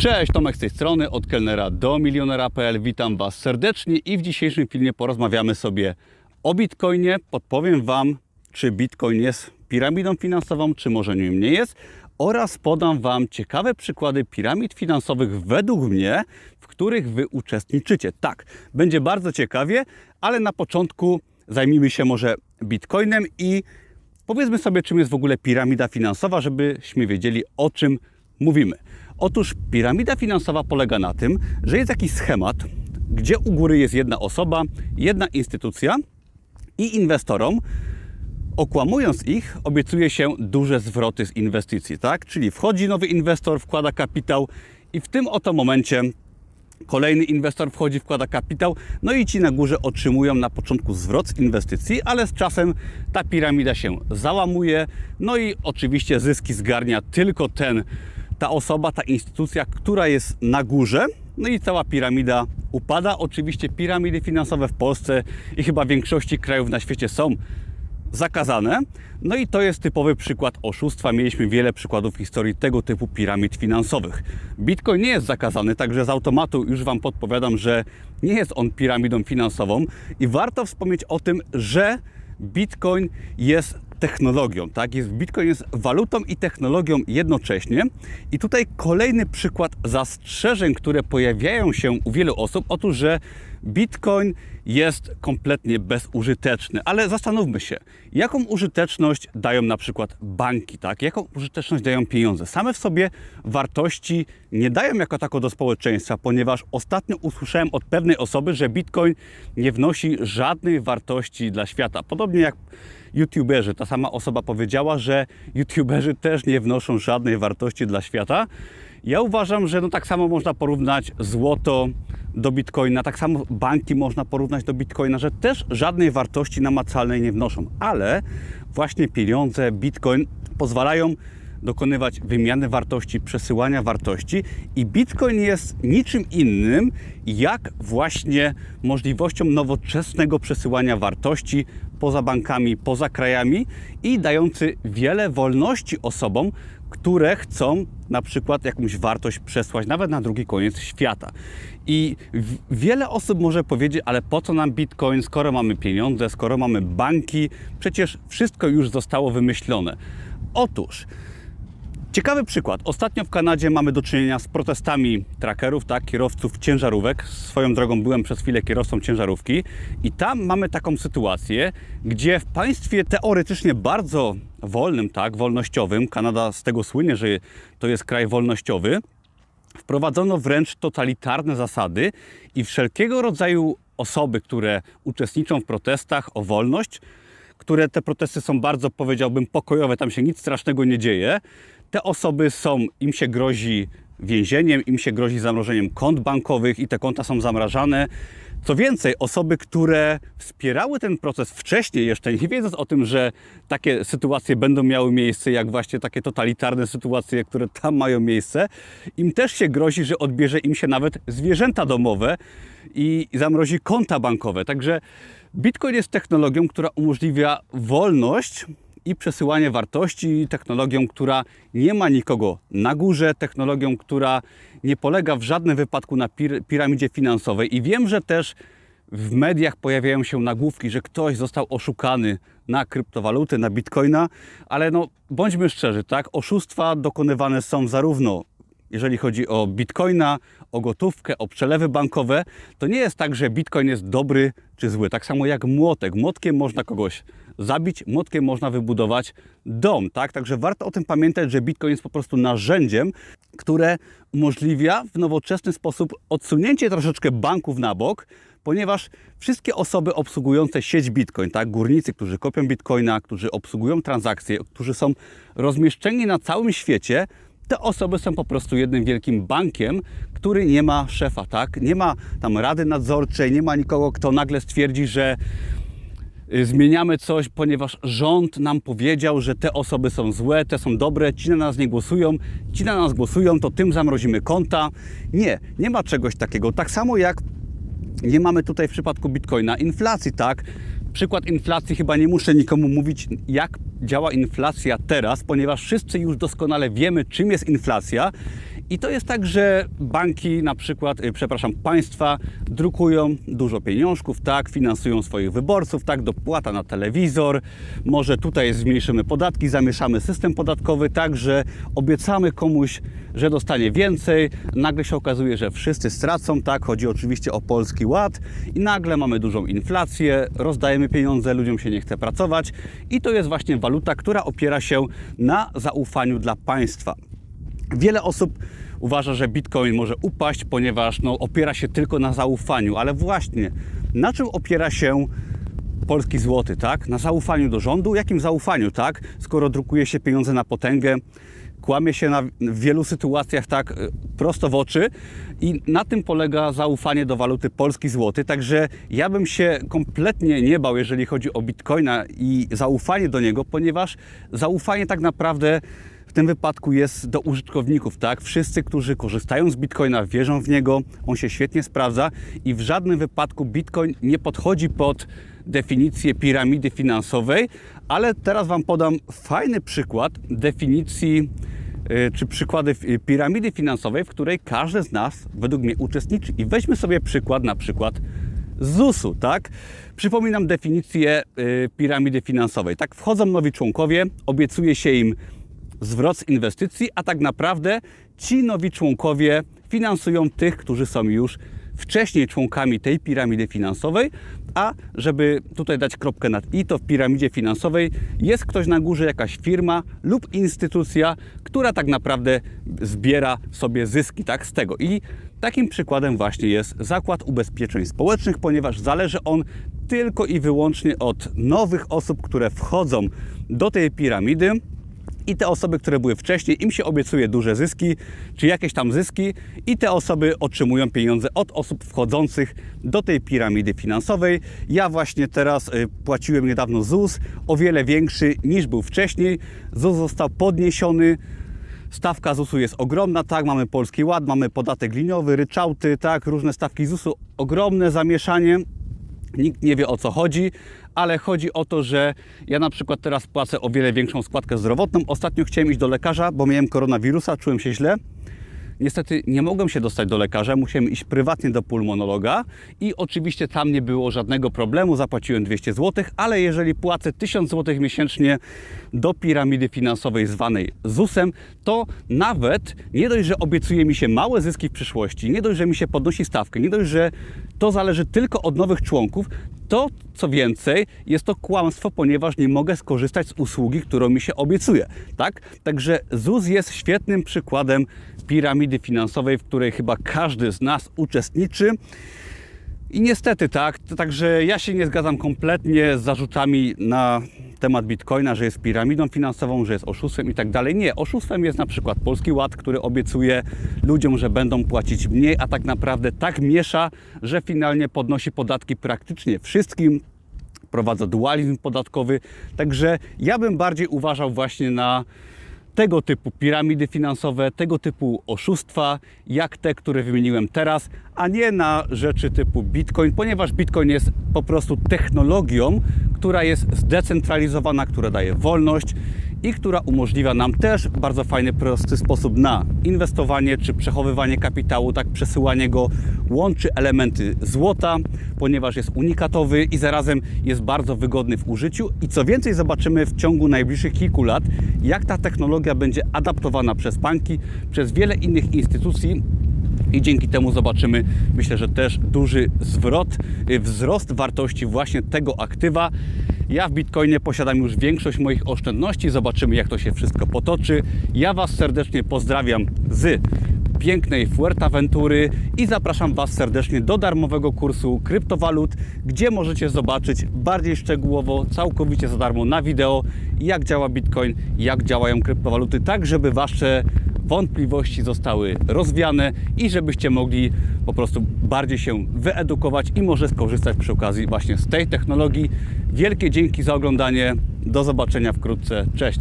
Cześć, Tomek z tej strony, od kelnera do milionera.pl. Witam Was serdecznie i w dzisiejszym filmie porozmawiamy sobie o Bitcoinie. Podpowiem Wam, czy Bitcoin jest piramidą finansową, czy może nim nie jest oraz podam Wam ciekawe przykłady piramid finansowych według mnie, w których Wy uczestniczycie. Tak, będzie bardzo ciekawie, ale na początku zajmijmy się może Bitcoinem i powiedzmy sobie, czym jest w ogóle piramida finansowa, żebyśmy wiedzieli, o czym mówimy. Otóż piramida finansowa polega na tym, że jest jakiś schemat, gdzie u góry jest jedna osoba, jedna instytucja i inwestorom, okłamując ich, obiecuje się duże zwroty z inwestycji, tak? Czyli wchodzi nowy inwestor, wkłada kapitał i w tym oto momencie kolejny inwestor wchodzi, wkłada kapitał, no i ci na górze otrzymują na początku zwrot z inwestycji, ale z czasem ta piramida się załamuje, no i oczywiście zyski zgarnia tylko ten ta osoba, ta instytucja, która jest na górze, no i cała piramida upada. Oczywiście piramidy finansowe w Polsce i chyba w większości krajów na świecie są zakazane. No i to jest typowy przykład oszustwa. Mieliśmy wiele przykładów w historii tego typu piramid finansowych. Bitcoin nie jest zakazany, także z automatu już Wam podpowiadam, że nie jest on piramidą finansową i warto wspomnieć o tym, że Bitcoin jest technologią, tak? Jest, Bitcoin jest walutą i technologią jednocześnie. I tutaj kolejny przykład zastrzeżeń, które pojawiają się u wielu osób. Otóż, że Bitcoin jest kompletnie bezużyteczny, ale zastanówmy się, jaką użyteczność dają na przykład banki, tak? Jaką użyteczność dają pieniądze? Same w sobie wartości nie dają jako tako do społeczeństwa, ponieważ ostatnio usłyszałem od pewnej osoby, że Bitcoin nie wnosi żadnej wartości dla świata. Podobnie jak YouTuberzy. Ta sama osoba powiedziała, że YouTuberzy też nie wnoszą żadnej wartości dla świata. Ja uważam, że no tak samo można porównać złoto do bitcoina, tak samo banki można porównać do bitcoina, że też żadnej wartości namacalnej nie wnoszą, ale właśnie pieniądze, bitcoin pozwalają dokonywać wymiany wartości, przesyłania wartości i Bitcoin jest niczym innym jak właśnie możliwością nowoczesnego przesyłania wartości poza bankami, poza krajami i dający wiele wolności osobom, które chcą na przykład jakąś wartość przesłać nawet na drugi koniec świata. I wiele osób może powiedzieć, ale po co nam bitcoin, skoro mamy pieniądze, skoro mamy banki, przecież wszystko już zostało wymyślone. Otóż Ciekawy przykład. Ostatnio w Kanadzie mamy do czynienia z protestami trackerów, tak, kierowców ciężarówek. Swoją drogą byłem przez chwilę kierowcą ciężarówki i tam mamy taką sytuację, gdzie w państwie teoretycznie bardzo wolnym, tak, wolnościowym, Kanada z tego słynie, że to jest kraj wolnościowy, wprowadzono wręcz totalitarne zasady i wszelkiego rodzaju osoby, które uczestniczą w protestach o wolność, które te protesty są bardzo, powiedziałbym, pokojowe, tam się nic strasznego nie dzieje, te osoby są, im się grozi więzieniem, im się grozi zamrożeniem kont bankowych i te konta są zamrażane. Co więcej, osoby, które wspierały ten proces wcześniej, jeszcze nie wiedząc o tym, że takie sytuacje będą miały miejsce, jak właśnie takie totalitarne sytuacje, które tam mają miejsce, im też się grozi, że odbierze im się nawet zwierzęta domowe i zamrozi konta bankowe. Także Bitcoin jest technologią, która umożliwia wolność i przesyłanie wartości, technologią, która nie ma nikogo na górze, technologią, która nie polega w żadnym wypadku na pir piramidzie finansowej. I wiem, że też w mediach pojawiają się nagłówki, że ktoś został oszukany na kryptowaluty, na bitcoina, ale no bądźmy szczerzy, tak? Oszustwa dokonywane są zarówno jeżeli chodzi o bitcoina, o gotówkę, o przelewy bankowe, to nie jest tak, że bitcoin jest dobry czy zły. Tak samo jak młotek. Młotkiem można kogoś zabić, młotkiem można wybudować dom, tak? Także warto o tym pamiętać, że bitcoin jest po prostu narzędziem, które umożliwia w nowoczesny sposób odsunięcie troszeczkę banków na bok, ponieważ wszystkie osoby obsługujące sieć Bitcoin, tak, górnicy, którzy kopią Bitcoina, którzy obsługują transakcje, którzy są rozmieszczeni na całym świecie, te osoby są po prostu jednym wielkim bankiem, który nie ma szefa, tak? Nie ma tam rady nadzorczej, nie ma nikogo, kto nagle stwierdzi, że y, zmieniamy coś, ponieważ rząd nam powiedział, że te osoby są złe, te są dobre, ci na nas nie głosują, ci na nas głosują, to tym zamrozimy konta. Nie, nie ma czegoś takiego. Tak samo jak nie mamy tutaj w przypadku Bitcoina inflacji, tak? Przykład inflacji chyba nie muszę nikomu mówić, jak działa inflacja teraz, ponieważ wszyscy już doskonale wiemy, czym jest inflacja I to jest tak, że banki, na przykład, y, przepraszam, państwa drukują dużo pieniążków, tak, finansują swoich wyborców, tak, dopłata na telewizor, może tutaj zmniejszymy podatki, zamieszamy system podatkowy, tak, że obiecamy komuś, że dostanie więcej, nagle się okazuje, że wszyscy stracą, tak, chodzi oczywiście o Polski Ład. I nagle mamy dużą inflację, rozdajemy pieniądze, ludziom się nie chce pracować. I to jest właśnie waluta, która opiera się na zaufaniu dla państwa. Wiele osób uważa, że Bitcoin może upaść, ponieważ no, opiera się tylko na zaufaniu, ale właśnie na czym opiera się polski złoty, tak? Na zaufaniu do rządu? Jakim zaufaniu, tak? Skoro drukuje się pieniądze na potęgę, kłamie się na, w wielu sytuacjach tak prosto w oczy i na tym polega zaufanie do waluty polski złoty. Także ja bym się kompletnie nie bał, jeżeli chodzi o bitcoina i zaufanie do niego, ponieważ zaufanie tak naprawdę w tym wypadku jest do użytkowników, tak? Wszyscy, którzy korzystają z Bitcoina, wierzą w niego, on się świetnie sprawdza i w żadnym wypadku Bitcoin nie podchodzi pod definicję piramidy finansowej, ale teraz Wam podam fajny przykład definicji y, czy przykłady piramidy finansowej, w której każdy z nas według mnie uczestniczy. I weźmy sobie przykład na przykład ZUS-u, tak? Przypominam definicję y, piramidy finansowej. Tak, wchodzą nowi członkowie, obiecuje się im zwrot z inwestycji, a tak naprawdę ci nowi członkowie finansują tych, którzy są już wcześniej członkami tej piramidy finansowej, a żeby tutaj dać kropkę nad i, to w piramidzie finansowej jest ktoś na górze, jakaś firma lub instytucja, która tak naprawdę zbiera sobie zyski tak, z tego. I takim przykładem właśnie jest Zakład Ubezpieczeń Społecznych, ponieważ zależy on tylko i wyłącznie od nowych osób, które wchodzą do tej piramidy i te osoby, które były wcześniej, im się obiecuje duże zyski, czy jakieś tam zyski i te osoby otrzymują pieniądze od osób wchodzących do tej piramidy finansowej. Ja właśnie teraz y, płaciłem niedawno ZUS, o wiele większy niż był wcześniej. ZUS został podniesiony, Stawka ZUS-u jest ogromna, tak, mamy Polski Ład, mamy podatek liniowy, ryczałty, tak, różne stawki ZUS-u, ogromne zamieszanie. Nikt nie wie o co chodzi, ale chodzi o to, że ja na przykład teraz płacę o wiele większą składkę zdrowotną. Ostatnio chciałem iść do lekarza, bo miałem koronawirusa, czułem się źle. Niestety nie mogłem się dostać do lekarza, musiałem iść prywatnie do pulmonologa i oczywiście tam nie było żadnego problemu, zapłaciłem 200 zł, ale jeżeli płacę 1000 zł miesięcznie do piramidy finansowej zwanej ZUS-em, to nawet nie dość, że obiecuje mi się małe zyski w przyszłości, nie dość, że mi się podnosi stawkę, nie dość, że to zależy tylko od nowych członków, to co więcej, jest to kłamstwo, ponieważ nie mogę skorzystać z usługi, którą mi się obiecuje. Tak? Także ZUS jest świetnym przykładem piramidy finansowej, w której chyba każdy z nas uczestniczy. I niestety tak, także ja się nie zgadzam kompletnie z zarzutami na temat Bitcoina, że jest piramidą finansową, że jest oszustwem i tak dalej. Nie, oszustwem jest na przykład Polski Ład, który obiecuje ludziom, że będą płacić mniej, a tak naprawdę tak miesza, że finalnie podnosi podatki praktycznie wszystkim, prowadza dualizm podatkowy. Także ja bym bardziej uważał właśnie na tego typu piramidy finansowe, tego typu oszustwa, jak te, które wymieniłem teraz, a nie na rzeczy typu Bitcoin, ponieważ Bitcoin jest po prostu technologią, która jest zdecentralizowana, która daje wolność i która umożliwia nam też bardzo fajny, prosty sposób na inwestowanie czy przechowywanie kapitału, tak przesyłanie go, łączy elementy złota, ponieważ jest unikatowy i zarazem jest bardzo wygodny w użyciu. I co więcej, zobaczymy w ciągu najbliższych kilku lat, jak ta technologia będzie adaptowana przez banki, przez wiele innych instytucji i dzięki temu zobaczymy, myślę, że też duży zwrot, y, wzrost wartości właśnie tego aktywa. Ja w Bitcoinie posiadam już większość moich oszczędności. Zobaczymy, jak to się wszystko potoczy. Ja Was serdecznie pozdrawiam z pięknej Fuerteventury i zapraszam Was serdecznie do darmowego kursu kryptowalut, gdzie możecie zobaczyć bardziej szczegółowo, całkowicie za darmo na wideo, jak działa Bitcoin, jak działają kryptowaluty, tak żeby Wasze wątpliwości zostały rozwiane i żebyście mogli po prostu bardziej się wyedukować i może skorzystać przy okazji właśnie z tej technologii. Wielkie dzięki za oglądanie. Do zobaczenia wkrótce. Cześć.